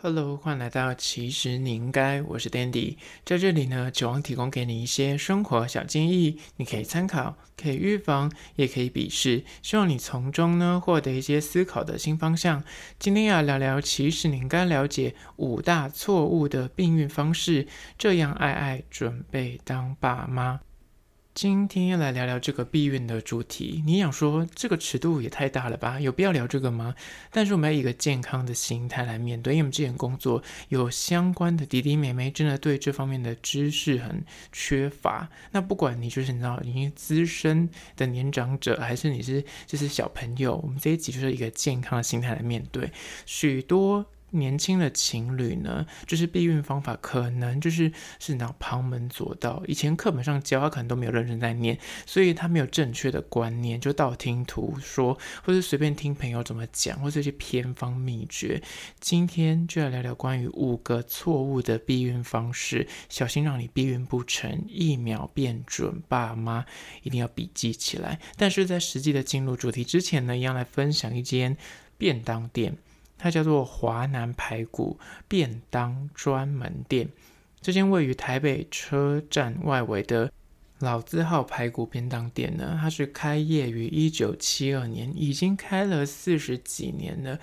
Hello，欢迎来到其实你应该，我是 Dandy，在这里呢，指望提供给你一些生活小建议，你可以参考，可以预防，也可以鄙视，希望你从中呢获得一些思考的新方向。今天要聊聊，其实你应该了解五大错误的避孕方式，这样爱爱准备当爸妈。今天要来聊聊这个避孕的主题。你想说这个尺度也太大了吧？有必要聊这个吗？但是我们要以一个健康的心态来面对，因为我们之前工作有相关的弟弟妹妹，真的对这方面的知识很缺乏。那不管你就是你知道已经资深的年长者，还是你是就是小朋友，我们这一集就是一个健康的心态来面对许多。年轻的情侣呢，就是避孕方法可能就是是那旁门左道。以前课本上教，他可能都没有认真在念，所以他没有正确的观念，就道听途说，或是随便听朋友怎么讲，或是一些偏方秘诀。今天就来聊聊关于五个错误的避孕方式，小心让你避孕不成，一秒变准爸妈，一定要笔记起来。但是在实际的进入主题之前呢，一样来分享一间便当店。它叫做华南排骨便当专门店。这间位于台北车站外围的老字号排骨便当店呢，它是开业于一九七二年，已经开了四十几年了。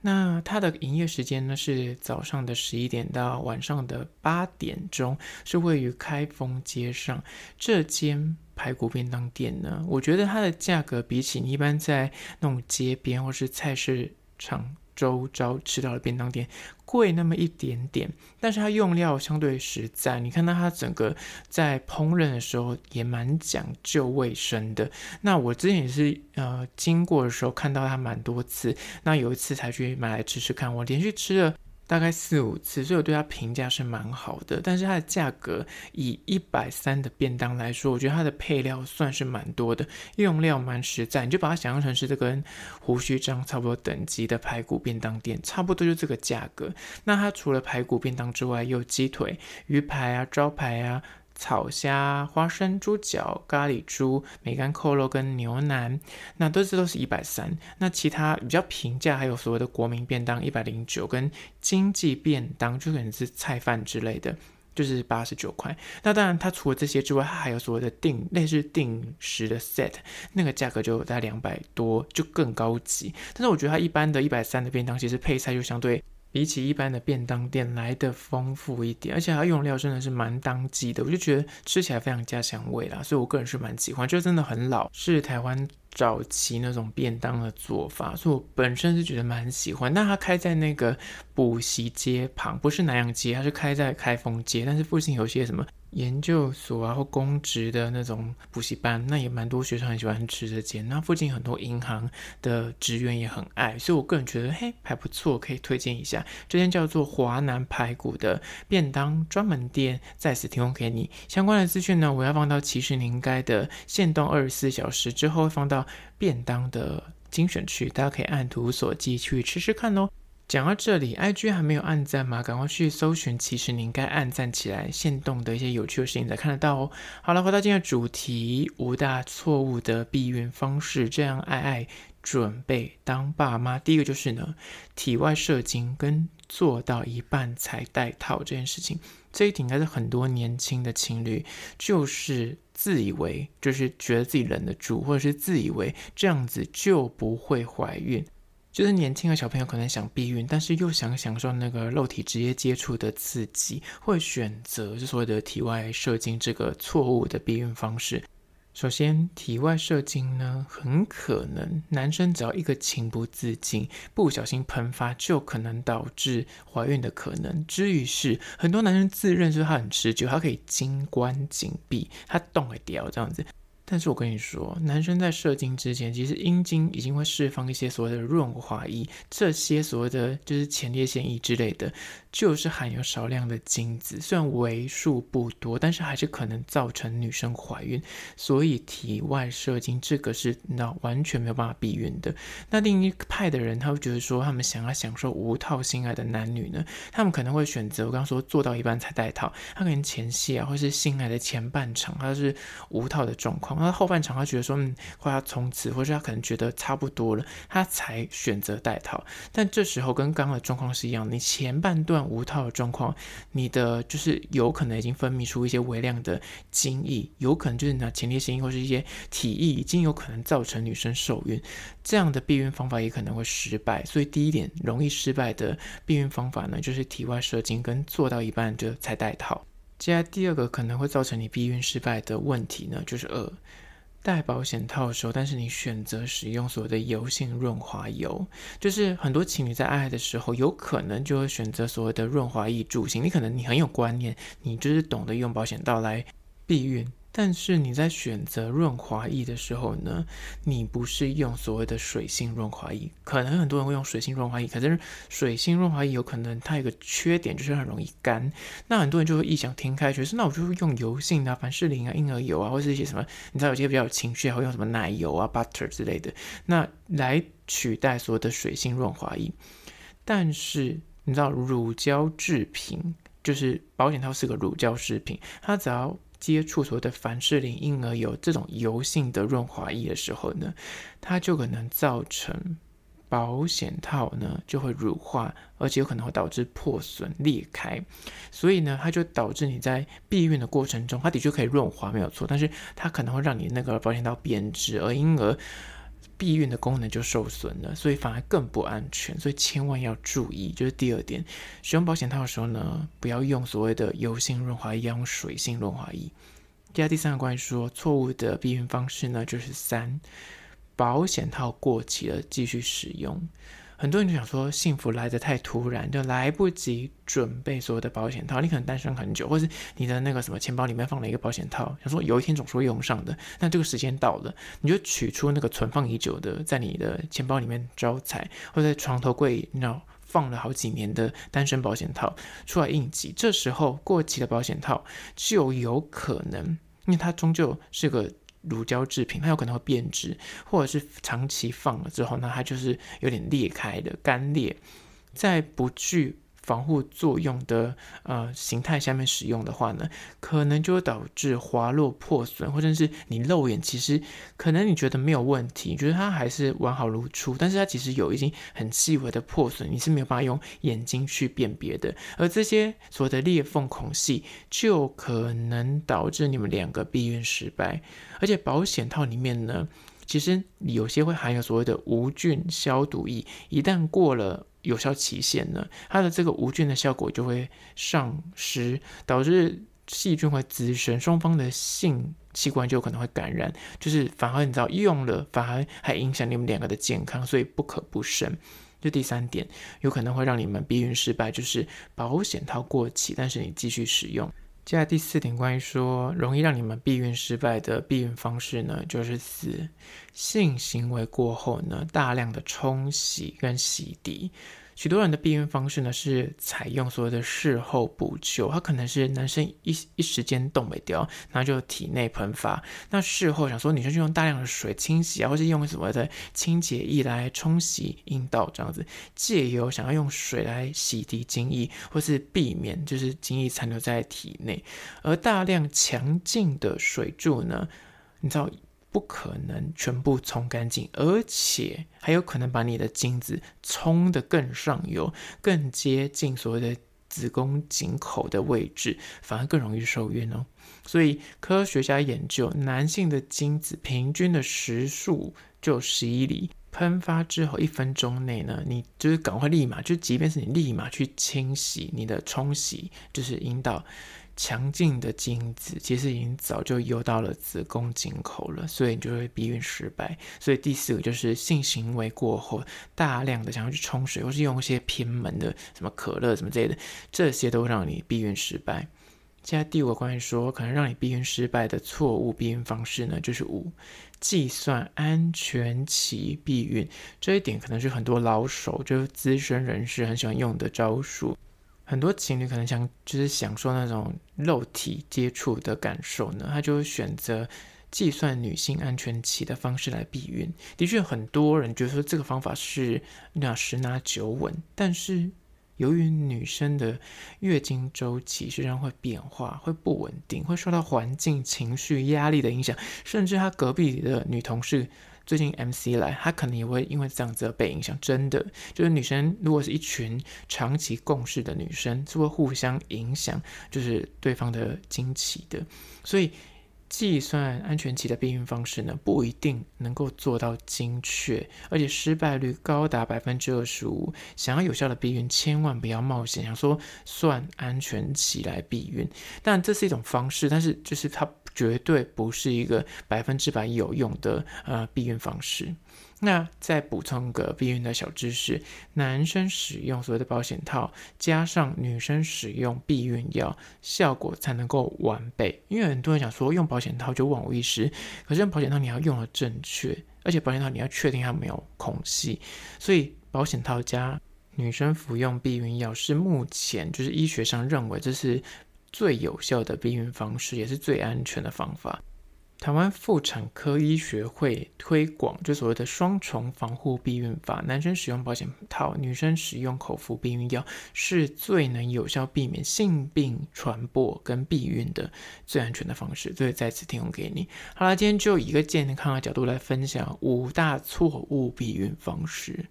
那它的营业时间呢是早上的十一点到晚上的八点钟，是位于开封街上。这间排骨便当店呢，我觉得它的价格比起一般在那种街边或是菜市场。周遭吃到的便当店贵那么一点点，但是它用料相对实在。你看到它整个在烹饪的时候也蛮讲究卫生的。那我之前也是呃经过的时候看到它蛮多次，那有一次才去买来吃吃看。我连续吃了。大概四五次，所以我对它评价是蛮好的。但是它的价格以一百三的便当来说，我觉得它的配料算是蛮多的，用料蛮实在。你就把它想象成是这跟胡须章差不多等级的排骨便当店，差不多就这个价格。那它除了排骨便当之外，有鸡腿、鱼排啊、招牌啊。草虾、花生、猪脚、咖喱猪、梅干扣肉跟牛腩，那都是都是一百三。那其他比较平价，还有所谓的国民便当一百零九，跟经济便当就可能是菜饭之类的，就是八十九块。那当然，它除了这些之外，它还有所谓的定类似定时的 set，那个价格就大概两百多，就更高级。但是我觉得它一般的一百三的便当，其实配菜就相对。比起一般的便当店来的丰富一点，而且它用料真的是蛮当季的，我就觉得吃起来非常家乡味啦，所以我个人是蛮喜欢，就真的很老，是台湾早期那种便当的做法，所以我本身是觉得蛮喜欢。但它开在那个补习街旁，不是南阳街，它是开在开封街，但是附近有些什么。研究所啊，或公职的那种补习班，那也蛮多学生很喜欢吃这间。那附近很多银行的职员也很爱，所以我个人觉得，嘿，还不错，可以推荐一下。这间叫做华南排骨的便当专门店，在此提供给你相关的资讯呢。我要放到其实你应该的限动二十四小时之后，放到便当的精选区，大家可以按图索骥去吃吃看哦。讲到这里，IG 还没有按赞吗？赶快去搜寻，其实你应该按赞起来，现动的一些有趣的事情才看得到哦。好了，回到今天的主题，五大错误的避孕方式，这样爱爱准备当爸妈。第一个就是呢，体外射精跟做到一半才戴套这件事情，这一点应该是很多年轻的情侣就是自以为，就是觉得自己忍得住，或者是自以为这样子就不会怀孕。就是年轻的小朋友可能想避孕，但是又想享受那个肉体直接接触的刺激，会选择就所谓的体外射精这个错误的避孕方式。首先，体外射精呢，很可能男生只要一个情不自禁，不小心喷发，就可能导致怀孕的可能。至于是很多男生自认说他很持久，他可以金关紧闭，他动会掉这样子。但是我跟你说，男生在射精之前，其实阴茎已经会释放一些所谓的润滑液，这些所谓的就是前列腺液之类的，就是含有少量的精子，虽然为数不多，但是还是可能造成女生怀孕。所以体外射精这个是那完全没有办法避孕的。那另一派的人，他会觉得说，他们想要享受无套性爱的男女呢，他们可能会选择我刚刚说做到一半才戴套，他可能前戏啊，或是性爱的前半场，他是无套的状况。那后半场他觉得说嗯快要冲刺，或者他可能觉得差不多了，他才选择戴套。但这时候跟刚刚的状况是一样，你前半段无套的状况，你的就是有可能已经分泌出一些微量的精液，有可能就是那前列腺液或是一些体液已经有可能造成女生受孕，这样的避孕方法也可能会失败。所以第一点容易失败的避孕方法呢，就是体外射精跟做到一半就才戴套。接下来第二个可能会造成你避孕失败的问题呢，就是二，戴保险套的时候，但是你选择使用所谓的油性润滑油，就是很多情侣在爱的时候，有可能就会选择所谓的润滑液助兴。你可能你很有观念，你就是懂得用保险套来避孕。但是你在选择润滑液的时候呢，你不是用所谓的水性润滑液，可能很多人会用水性润滑液，可是水性润滑液有可能它有个缺点就是很容易干，那很多人就会异想天开，觉得那我就用油性的凡士林啊、婴儿油啊，或是一些什么，你知道有些比较有情绪，还会用什么奶油啊、butter 之类的，那来取代所有的水性润滑液。但是你知道乳胶制品，就是保险套是个乳胶制品，它只要接触所谓的凡士林因而有这种油性的润滑液的时候呢，它就可能造成保险套呢就会乳化，而且有可能会导致破损裂开。所以呢，它就导致你在避孕的过程中，它的确可以润滑没有错，但是它可能会让你那个保险套变质，而因而。避孕的功能就受损了，所以反而更不安全，所以千万要注意。就是第二点，使用保险套的时候呢，不要用所谓的油性润滑液，要用水性润滑液。第二、第三个关于说错误的避孕方式呢，就是三，保险套过期了继续使用。很多人就想说，幸福来得太突然，就来不及准备所有的保险套。你可能单身很久，或是你的那个什么钱包里面放了一个保险套，想说有一天总是会用上的。那这个时间到了，你就取出那个存放已久的，在你的钱包里面招财，或者在床头柜，你知道放了好几年的单身保险套出来应急。这时候过期的保险套就有可能，因为它终究是个。乳胶制品，它有可能会变质，或者是长期放了之后呢，它就是有点裂开的干裂，在不具防护作用的呃形态下面使用的话呢，可能就会导致滑落破损，或者是你肉眼其实可能你觉得没有问题，你觉得它还是完好如初，但是它其实有已经很细微的破损，你是没有办法用眼睛去辨别的。而这些所谓的裂缝孔隙，就可能导致你们两个避孕失败。而且保险套里面呢，其实有些会含有所谓的无菌消毒液，一旦过了。有效期限呢，它的这个无菌的效果就会丧失，导致细菌会滋生，双方的性器官就可能会感染，就是反而你知道用了，反而还影响你们两个的健康，所以不可不慎。这第三点，有可能会让你们避孕失败，就是保险套过期，但是你继续使用。接下来第四点，关于说容易让你们避孕失败的避孕方式呢，就是四，性行为过后呢，大量的冲洗跟洗涤。许多人的避孕方式呢，是采用所谓的事后补救，他可能是男生一一时间动没掉，然后就体内喷发。那事后想说女生就用大量的水清洗啊，或是用什么的清洁液来冲洗阴道这样子，借由想要用水来洗涤精液，或是避免就是精液残留在体内，而大量强劲的水柱呢，你知道。不可能全部冲干净，而且还有可能把你的精子冲得更上游，更接近所谓的子宫颈口的位置，反而更容易受孕哦。所以科学家研究，男性的精子平均的时速就十一里，喷发之后一分钟内呢，你就是赶快立马，就即便是你立马去清洗你的冲洗，就是阴道。强劲的精子其实已经早就游到了子宫颈口了，所以你就会避孕失败。所以第四个就是性行为过后大量的想要去冲水，或是用一些偏门的什么可乐什么之类的，这些都让你避孕失败。现在第五个关于说可能让你避孕失败的错误避孕方式呢，就是五，计算安全期避孕。这一点可能是很多老手就是资深人士很喜欢用的招数。很多情侣可能想就是享受那种肉体接触的感受呢，他就选择计算女性安全期的方式来避孕。的确，很多人觉得说这个方法是那十拿九稳，但是由于女生的月经周期实际上会变化，会不稳定，会受到环境、情绪、压力的影响，甚至她隔壁的女同事最近 MC 来，她可能也会因为这样子而被影响。真的，就是女生如果是一群长期共事的女生，是会互相影响，就是对方的经期的，所以。计算安全期的避孕方式呢，不一定能够做到精确，而且失败率高达百分之二十五。想要有效的避孕，千万不要冒险，想说算安全期来避孕。但这是一种方式，但是就是它绝对不是一个百分之百有用的呃避孕方式。那再补充个避孕的小知识：男生使用所谓的保险套，加上女生使用避孕药，效果才能够完备。因为很多人想说用保险套就万无一失，可是用保险套你要用的正确，而且保险套你要确定它没有孔隙，所以保险套加女生服用避孕药是目前就是医学上认为这是最有效的避孕方式，也是最安全的方法。台湾妇产科医学会推广就所谓的双重防护避孕法，男生使用保险套，女生使用口服避孕药，是最能有效避免性病传播跟避孕的最安全的方式。所以再次提供给你。好了，今天就以一个健康的角度来分享五大错误避孕方式。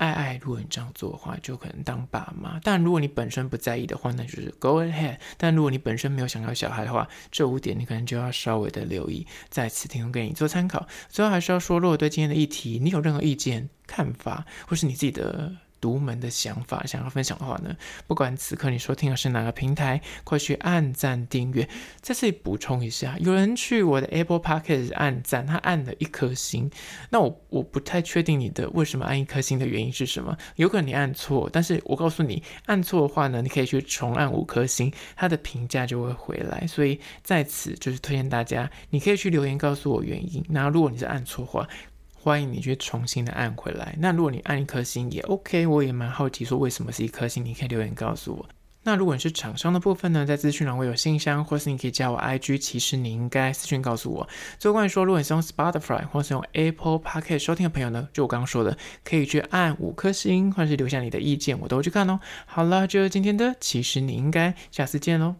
爱爱，如果你这样做的话，就可能当爸妈。但如果你本身不在意的话，那就是 go ahead。但如果你本身没有想要小孩的话，这五点你可能就要稍微的留意。再次提供给你做参考。最后还是要说，如果对今天的议题你有任何意见、看法，或是你自己的。独门的想法想要分享的话呢，不管此刻你收听的是哪个平台，快去按赞订阅。在这里补充一下，有人去我的 Apple Podcast 按赞，他按了一颗星。那我我不太确定你的为什么按一颗星的原因是什么？有可能你按错，但是我告诉你，按错的话呢，你可以去重按五颗星，他的评价就会回来。所以在此就是推荐大家，你可以去留言告诉我原因。那如果你是按错的话，欢迎你去重新的按回来。那如果你按一颗星也 OK，我也蛮好奇说为什么是一颗星，你可以留言告诉我。那如果你是厂商的部分呢，在资讯栏我有信箱，或是你可以加我 IG，其实你应该私讯告诉我。最后关于说，如果你是用 Spotify 或是用 Apple Podcast 收听的朋友呢，就我刚刚说的，可以去按五颗星，或是留下你的意见，我都去看哦。好了，就今天的，其实你应该下次见喽。